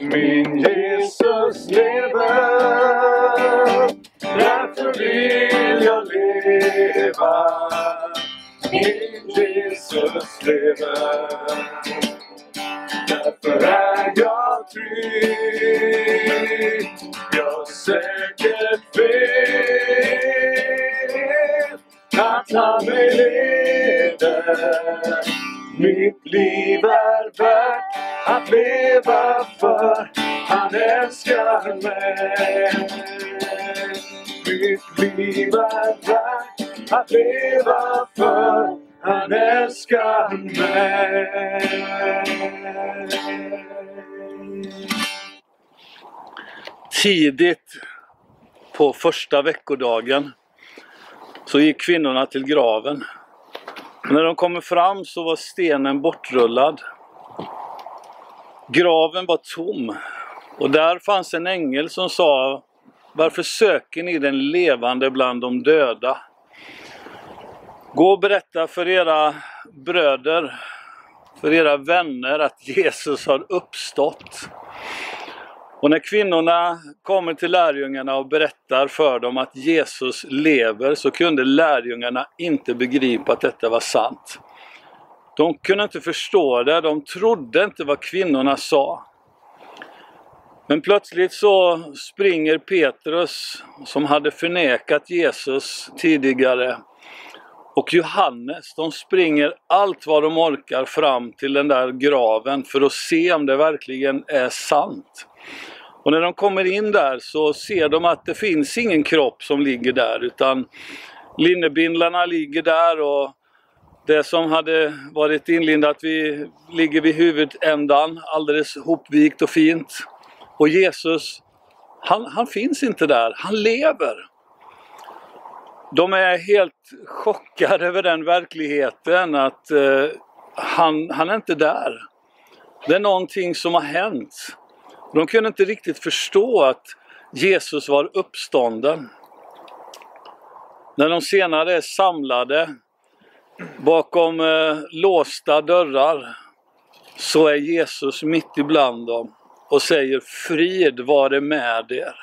Min Jesus lever. Därför vill jag leva. Min Jesus lever. Därför är jag trygg. Jag säkert vet att han mig leder. Mitt liv är värt att leva för han älskar mig. Mitt liv är värt att leva för han älskar mig. Tidigt på första veckodagen så gick kvinnorna till graven. Och när de kommer fram så var stenen bortrullad. Graven var tom och där fanns en ängel som sa Varför söker ni den levande bland de döda? Gå och berätta för era bröder, för era vänner att Jesus har uppstått. Och när kvinnorna kommer till lärjungarna och berättar för dem att Jesus lever så kunde lärjungarna inte begripa att detta var sant. De kunde inte förstå det, de trodde inte vad kvinnorna sa. Men plötsligt så springer Petrus, som hade förnekat Jesus tidigare, och Johannes, de springer allt vad de orkar fram till den där graven för att se om det verkligen är sant. Och när de kommer in där så ser de att det finns ingen kropp som ligger där utan linnebindlarna ligger där och det som hade varit inlindat vi ligger vid huvudändan alldeles hopvikt och fint. Och Jesus, han, han finns inte där, han lever. De är helt chockade över den verkligheten att eh, han, han är inte där. Det är någonting som har hänt. De kunde inte riktigt förstå att Jesus var uppstånden. När de senare är samlade bakom eh, låsta dörrar så är Jesus mitt ibland dem och säger frid vare med er.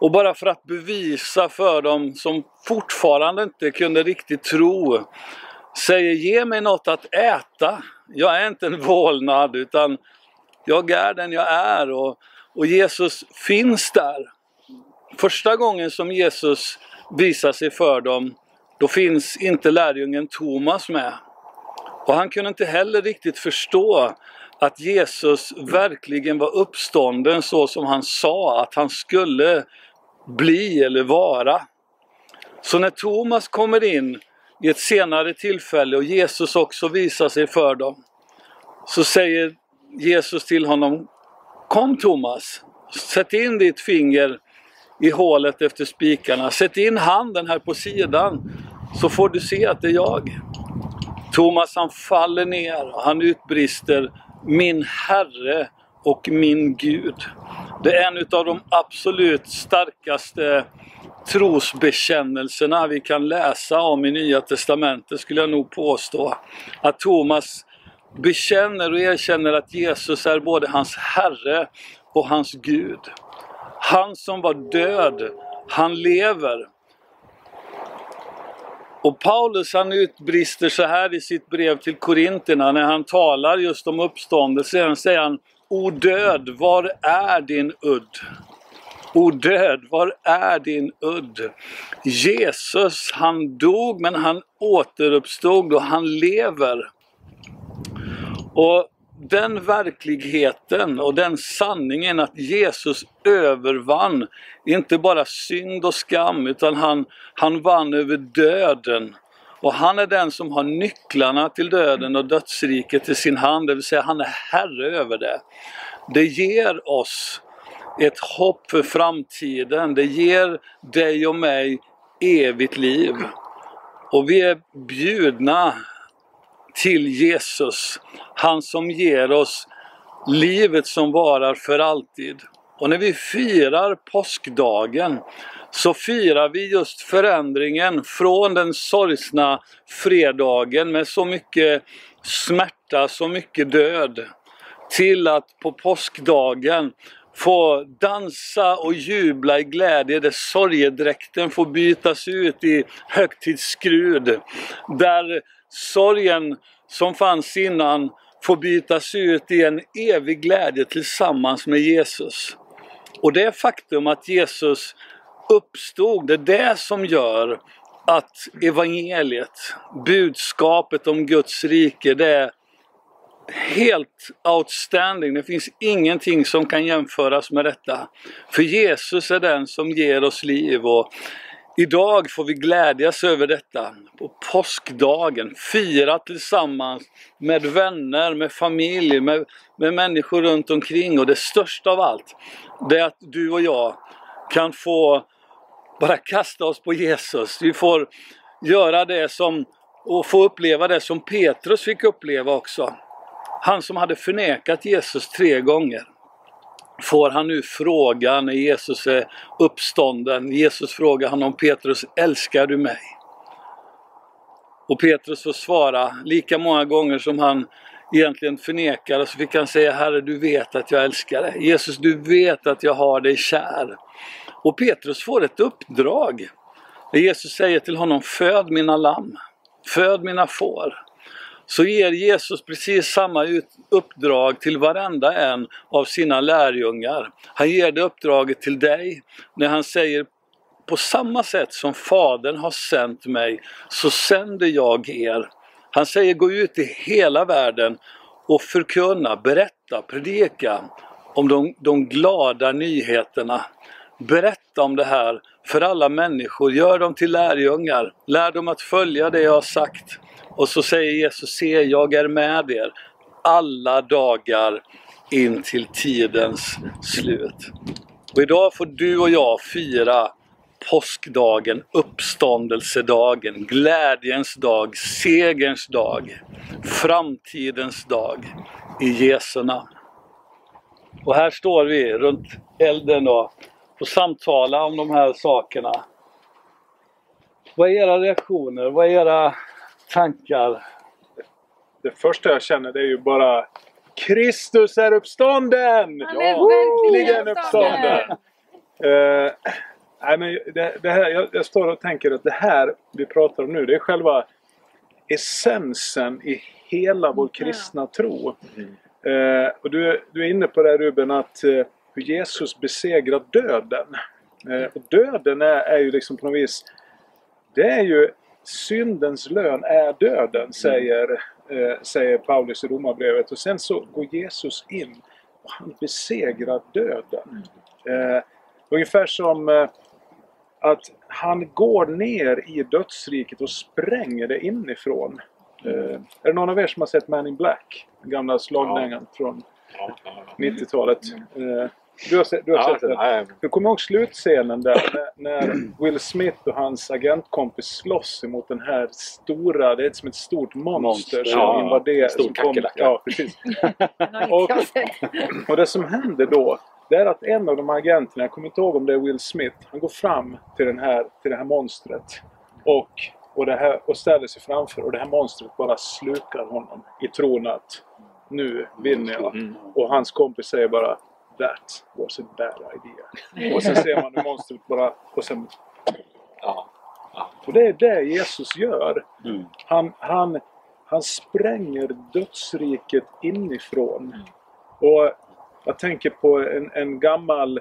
Och bara för att bevisa för dem som fortfarande inte kunde riktigt tro säger ge mig något att äta. Jag är inte en vålnad utan jag är den jag är och, och Jesus finns där. Första gången som Jesus visar sig för dem, då finns inte lärjungen Thomas med. Och han kunde inte heller riktigt förstå att Jesus verkligen var uppstånden så som han sa att han skulle bli eller vara. Så när Thomas kommer in i ett senare tillfälle och Jesus också visar sig för dem, så säger Jesus till honom Kom Thomas, sätt in ditt finger i hålet efter spikarna. Sätt in handen här på sidan så får du se att det är jag. Thomas han faller ner och han utbrister Min Herre och min Gud. Det är en av de absolut starkaste trosbekännelserna vi kan läsa om i Nya Testamentet skulle jag nog påstå. Att Thomas bekänner och erkänner att Jesus är både hans Herre och hans Gud. Han som var död, han lever. Och Paulus han utbrister så här i sitt brev till Korinterna när han talar just om uppståndelsen, säger han, O död, var är din udd? O död, var är din udd? Jesus, han dog men han återuppstod och han lever. Och den verkligheten och den sanningen att Jesus övervann inte bara synd och skam utan han, han vann över döden. Och han är den som har nycklarna till döden och dödsriket i sin hand, det vill säga han är herre över det. Det ger oss ett hopp för framtiden, det ger dig och mig evigt liv. Och vi är bjudna till Jesus. Han som ger oss livet som varar för alltid. Och när vi firar påskdagen så firar vi just förändringen från den sorgsna fredagen med så mycket smärta, så mycket död till att på påskdagen få dansa och jubla i glädje där sorgedräkten får bytas ut i högtidsskrud. Där sorgen som fanns innan får bytas ut i en evig glädje tillsammans med Jesus. Och det faktum att Jesus uppstod, det är det som gör att evangeliet, budskapet om Guds rike, det är helt outstanding. Det finns ingenting som kan jämföras med detta. För Jesus är den som ger oss liv och idag får vi glädjas över detta. På påskdagen, fira tillsammans med vänner, med familj, med, med människor runt omkring och det största av allt, det är att du och jag kan få bara kasta oss på Jesus. Vi får göra det som och få uppleva det som Petrus fick uppleva också. Han som hade förnekat Jesus tre gånger får han nu fråga när Jesus är uppstånden. Jesus frågar honom Petrus, älskar du mig? Och Petrus får svara lika många gånger som han egentligen förnekade så fick han säga Herre du vet att jag älskar dig. Jesus du vet att jag har dig kär. Och Petrus får ett uppdrag. Jesus säger till honom Föd mina lamm, föd mina får så ger Jesus precis samma uppdrag till varenda en av sina lärjungar. Han ger det uppdraget till dig när han säger på samma sätt som Fadern har sänt mig så sänder jag er. Han säger gå ut i hela världen och förkunna, berätta, predika om de, de glada nyheterna. Berätta om det här för alla människor, gör dem till lärjungar, lär dem att följa det jag har sagt. Och så säger Jesus, se jag är med er alla dagar in till tidens slut. Och idag får du och jag fira påskdagen, uppståndelsedagen, glädjens dag, segerns dag, framtidens dag i Jesu namn. Och här står vi runt elden och samtalar om de här sakerna. Vad är era reaktioner? Vad är era tankar? Det första jag känner det är ju bara Kristus är uppstånden! Han är verkligen uppstånden! Uh, nej, men det, det här, jag, jag, står och tänker att det här vi pratar om nu, det är själva essensen i hela vår kristna tro. Mm. Uh, och du, du är inne på det Ruben, att uh, hur Jesus besegrar döden. och döden är, är ju liksom på något vis, det är ju syndens lön är döden, mm. säger, eh, säger Paulus i Romarbrevet. Och sen så går Jesus in och han besegrar döden. Eh, ungefär som eh, att han går ner i dödsriket och spränger det inifrån. Eh, är det någon av er som har sett Man in Black? Den gamla slagdängan ja. från 90-talet. Du har, sett, du har ja, sett det? Du kommer ihåg slutscenen där när, när, Will Smith och hans agentkompis slåss emot den här stora, det är som ett stort monster, monster som ja, invaderar. Stor kackerlacka. Ja, precis. och, och det som händer då det är att en av de här agenterna, jag kommer inte ihåg om det är Will Smith, han går fram till, den här, till det här monstret och, och, det här, och ställer sig framför och det här monstret bara slukar honom i tron att nu vinner jag. Mm. Och hans kompis säger bara That was a bad idea. Och sen ser man hur monstret bara... Och sen... Ja. ja. Och det är det Jesus gör. Mm. Han, han, han spränger dödsriket inifrån. Mm. Och jag tänker på en, en gammal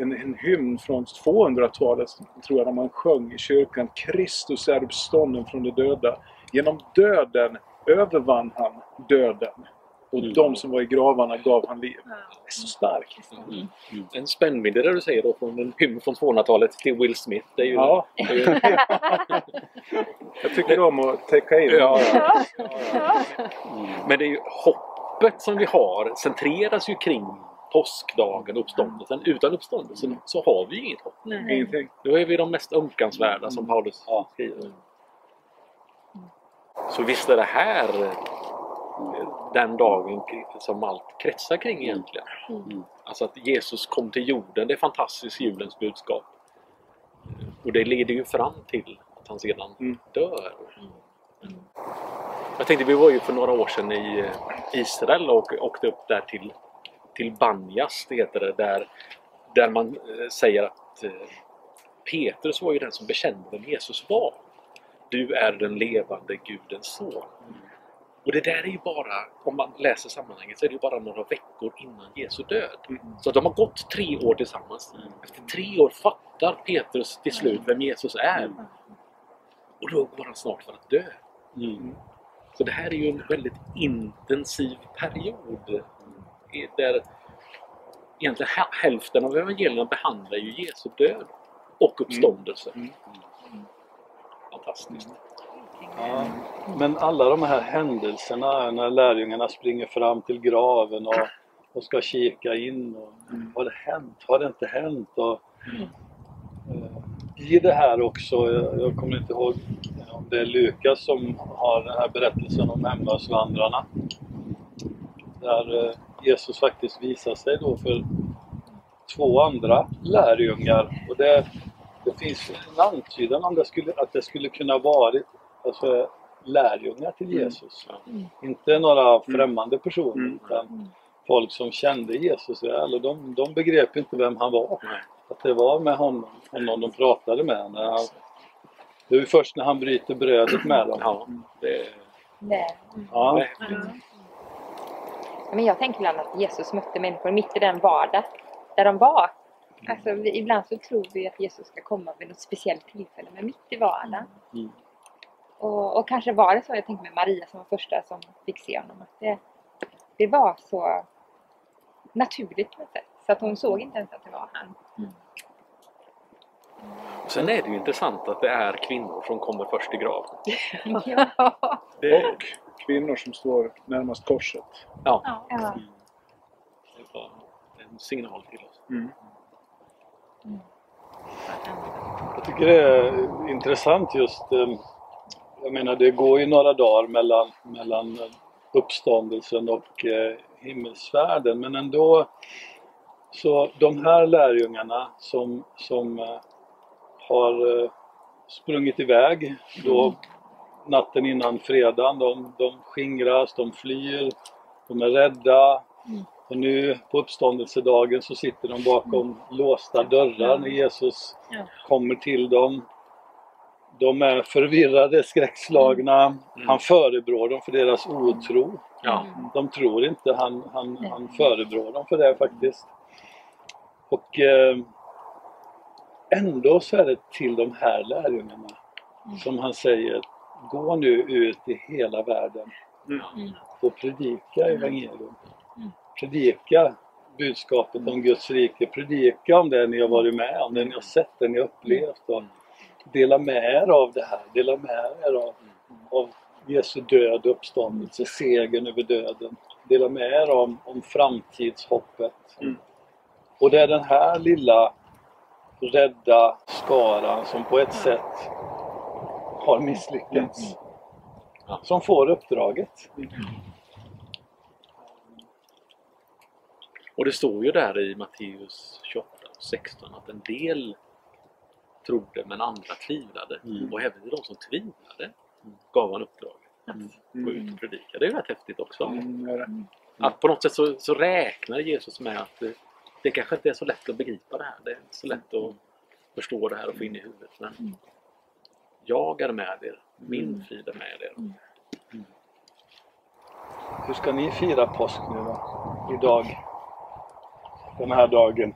en, en hymn från 200-talet, tror jag, när man sjöng i kyrkan. Kristus är uppstånden från de döda. Genom döden övervann han döden. Och mm. de som var i gravarna gav han liv. Det är så starkt. Mm. Mm. En spännvidd där du säger då från en hymn från 200-talet till Will Smith. Det är ju, ja. Det är ju... Jag tycker om att täcka in. Ja, ja. ja Men det är ju hoppet som vi har centreras ju kring påskdagen, uppståndelsen. Utan uppståndelsen så har vi inget hopp. Nej. Ingenting. Då är vi de mest ömkansvärda som Paulus skriver. Så visst är det här den dagen som allt kretsar kring mm. egentligen. Mm. Alltså att Jesus kom till jorden, det är fantastiskt julens budskap. Och det leder ju fram till att han sedan mm. dör. Mm. Jag tänkte, vi var ju för några år sedan i eh, Israel och åkte upp där till, till Banjas, det heter det, där, där man eh, säger att eh, Petrus var ju den som bekände vem Jesus var. Du är den levande Gudens son. Och det där är ju bara, om man läser sammanhanget, så är det ju bara några veckor innan Jesu död. Så de har gått tre år tillsammans. Efter tre år fattar Petrus till slut vem Jesus är. Och då går han snart för att dö. Mm. Så det här är ju en väldigt intensiv period. Där egentligen hä- hälften av evangelierna behandlar ju Jesu död och uppståndelse. Mm. Ja. Men alla de här händelserna när lärjungarna springer fram till graven och, och ska kika in. Och, Har det hänt? Har det inte hänt? Och, eh, I det här också, jag, jag kommer inte ihåg om det är Lukas som har den här berättelsen om Emmausvandrarna. Där eh, Jesus faktiskt visar sig då för två andra lärjungar. Och det, det finns en antydan om det skulle, att det skulle kunna varit alltså, lärjungar till Jesus. Inte några främmande personer Mm. utan folk som kände Jesus väl och de, de begrep inte vem han var. Nej. Att det var med honom, honom de pratade med. När han, det är först när han bryter brödet med dem. Ja, det, Nej. Ja. Men jag tänker ibland att Jesus mötte människor mitt i den vardag där de var. Alltså, vi, ibland så tror vi att Jesus ska komma vid något speciellt tillfälle, men mitt i vardagen. Mm. Och, och kanske var det så, jag tänker med Maria som var första som fick se honom, att det, det var så naturligt på ett sätt. Så att hon såg inte ens att det var han. Sen är det ju intressant att det är kvinnor som kommer först i graven. ja. Och kvinnor som står närmast korset. Ja, Ja. det var en signal till oss. Mm. Jag tycker det är intressant just, eh, jag menar det går ju några dagar mellan, mellan uppståndelsen och eh, himmelsfärden men ändå så de här lärjungarna som, som eh, har eh, sprungit iväg då natten innan fredagen, de, de skingras, de flyr, de är rädda. Och nu på uppståndelsedagen så sitter de bakom låsta dörrar när Jesus Ja. kommer till dem. De är förvirrade, skräckslagna. Han förebrår dem för deras otro. Ja, De tror inte, han, han, Nej. han förebrår dem för det faktiskt. Och eh, ändå så är det till de här lärjungarna som han säger, gå nu ut i hela världen Mm. och predika evangelium. Predika budskapet om Guds rike, predika om det ni har varit med om, det ni har sett, det ni har upplevt och dela med er av det här, dela med er av, av Jesu död uppståndelse, segern över döden. Dela med er om, om framtidshoppet. Mm. Och det är den här lilla rädda skaran som på ett sätt har misslyckats. Ja. Som får uppdraget. och det står ju där i Matteus 28 och 16 att en del trodde men andra tvivlade. Mm. Och även till de som tvivlade gav han uppdrag att gå ut och predika. Det är ju rätt häftigt också. Mm. Att på något sätt så, så räknar Jesus med att det, det kanske inte är så lätt att begripa det här. Det är inte så lätt att förstå det här och få in i huvudet. Men jag är med er. Min frid är med er. Hur ska ni fira påsk nu då? Idag? Den här dagen?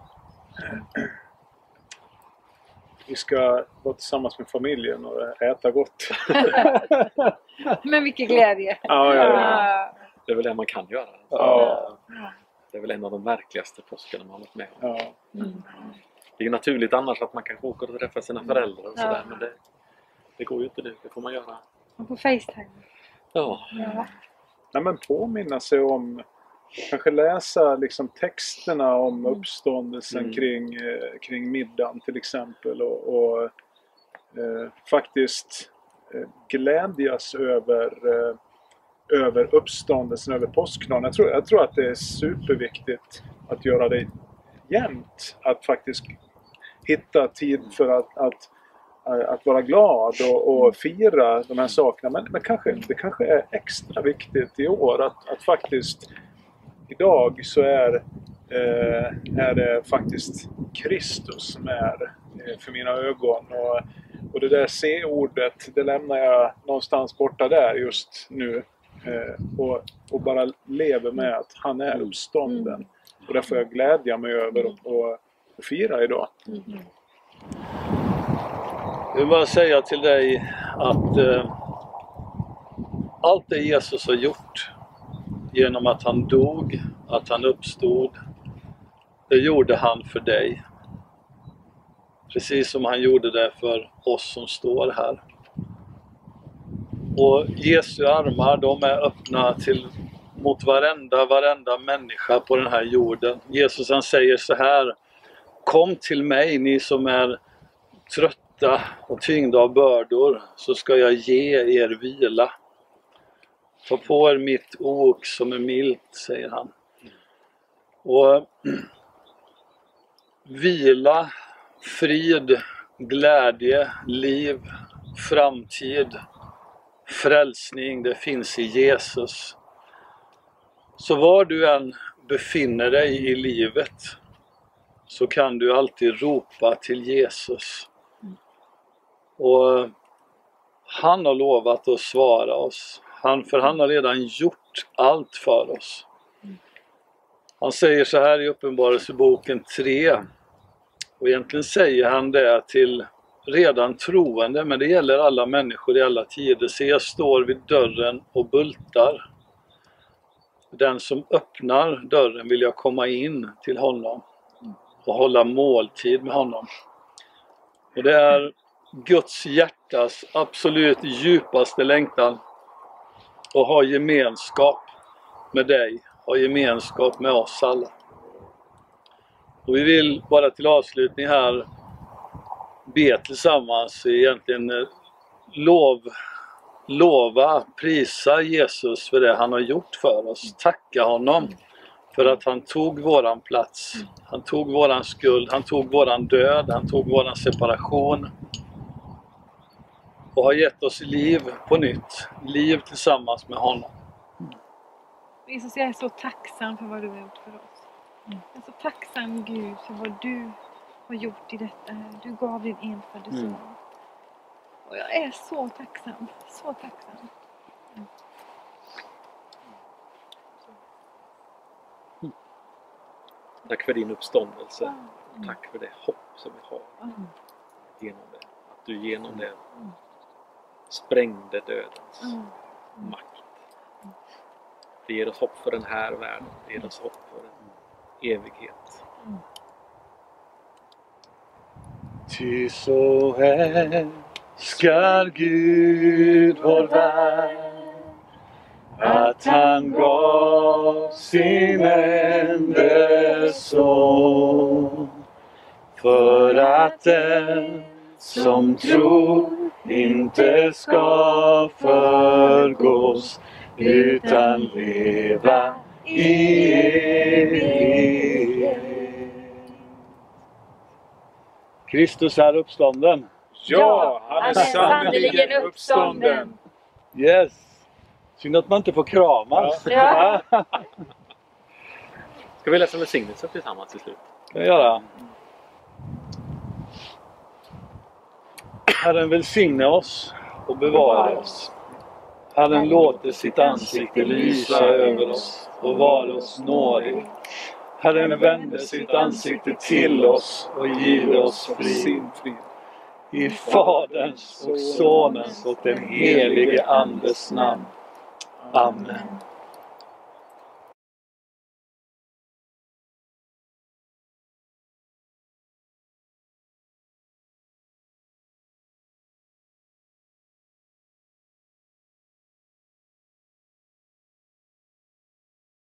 Vi ska vara tillsammans med familjen och äta gott. Men vilken glädje! Ja, ja, ja. Ja. Det är väl det man kan göra. Ja. Det är väl en av de märkligaste påskarna man har varit med om. ja. Mm. Det är naturligt annars att man kanske åker och träffar sina föräldrar och Ja. sådär. Men det, det går ju inte nu. Det får man göra. Och på Facetime. Ja. Ja. Nej, men påminna sig om, kanske läsa liksom texterna om uppståndelsen Mm. kring, eh, kring middagen till exempel och, och eh, faktiskt eh, glädjas över, eh, över uppståndelsen, över påskdagen. Jag tror, jag tror att det är superviktigt att göra det jämt. Att faktiskt hitta tid för att, att, eh, att vara glad och, och fira de här sakerna. Men, men kanske, det kanske är extra viktigt i år att, att faktiskt idag så är, eh, är det faktiskt Kristus som är eh, för mina ögon. Och, och det där C-ordet, det lämnar jag någonstans borta där just nu. Eh, och, och bara lever med att han är uppstånden. Och det får jag glädja mig över och, och, fira idag. Jag vill bara säga till dig att eh, allt det Jesus har gjort genom att han dog, att han uppstod, det gjorde han för dig. Precis som han gjorde det för oss som står här. Och Jesu armar, de är öppna till mot varenda, varenda människa på den här jorden. Jesus han säger så här Kom till mig ni som är trötta och tyngda av bördor så ska jag ge er vila. Ta på er mitt ok som är milt, säger han. Och vila, frid, glädje, liv, framtid, frälsning, det finns i Jesus. Så var du än befinner dig i livet så kan du alltid ropa till Jesus. Och han har lovat att svara oss. Han, för han har redan gjort allt för oss. Han säger så här i Uppenbarelseboken 3. Och egentligen säger han det till redan troende, men det gäller alla människor i alla tider. Se, jag står vid dörren och bultar. Den som öppnar dörren vill jag komma in till honom och hålla måltid med honom. Och det är Guds hjärtas absolut djupaste längtan och ha gemenskap med dig, ha gemenskap med oss alla. Och vi vill bara till avslutning här be tillsammans, egentligen eh, lov, lova, prisa Jesus för det han har gjort för oss. Tacka honom för att han tog våran plats. Han tog våran skuld, han tog våran död, han tog våran separation. Och har gett oss liv på nytt. Liv tillsammans med honom. Jesus, jag är så tacksam för vad du har gjort för oss. Jag är så tacksam Gud för vad du har gjort i detta. Du gav din enfödde son. Och jag är så tacksam. Så tacksam. Tack för din uppståndelse. Mm. Tack för det hopp som vi har Mm. genom det. Att du genom det sprängde dödens Mm. makt. Det ger oss hopp för den här världen. Det ger oss hopp för en evighet. Ty så älskar Gud vår värld att han gav sin enda son för att den som tror inte ska förgås utan leva i evighet. Kristus är uppstånden. Ja, han är sannerligen uppstånden. Yes! Synd att man inte får kramas. Ja. Ska vi läsa välsignelsen tillsammans till slut? kan jag göra. Herren välsigne oss och bevara oss. Herren låter sitt ansikte lysa över oss och vara oss nådig. Herren vände sitt ansikte till oss och giv oss frid. I Faderns och Sonens och den helige Andes namn. Amen.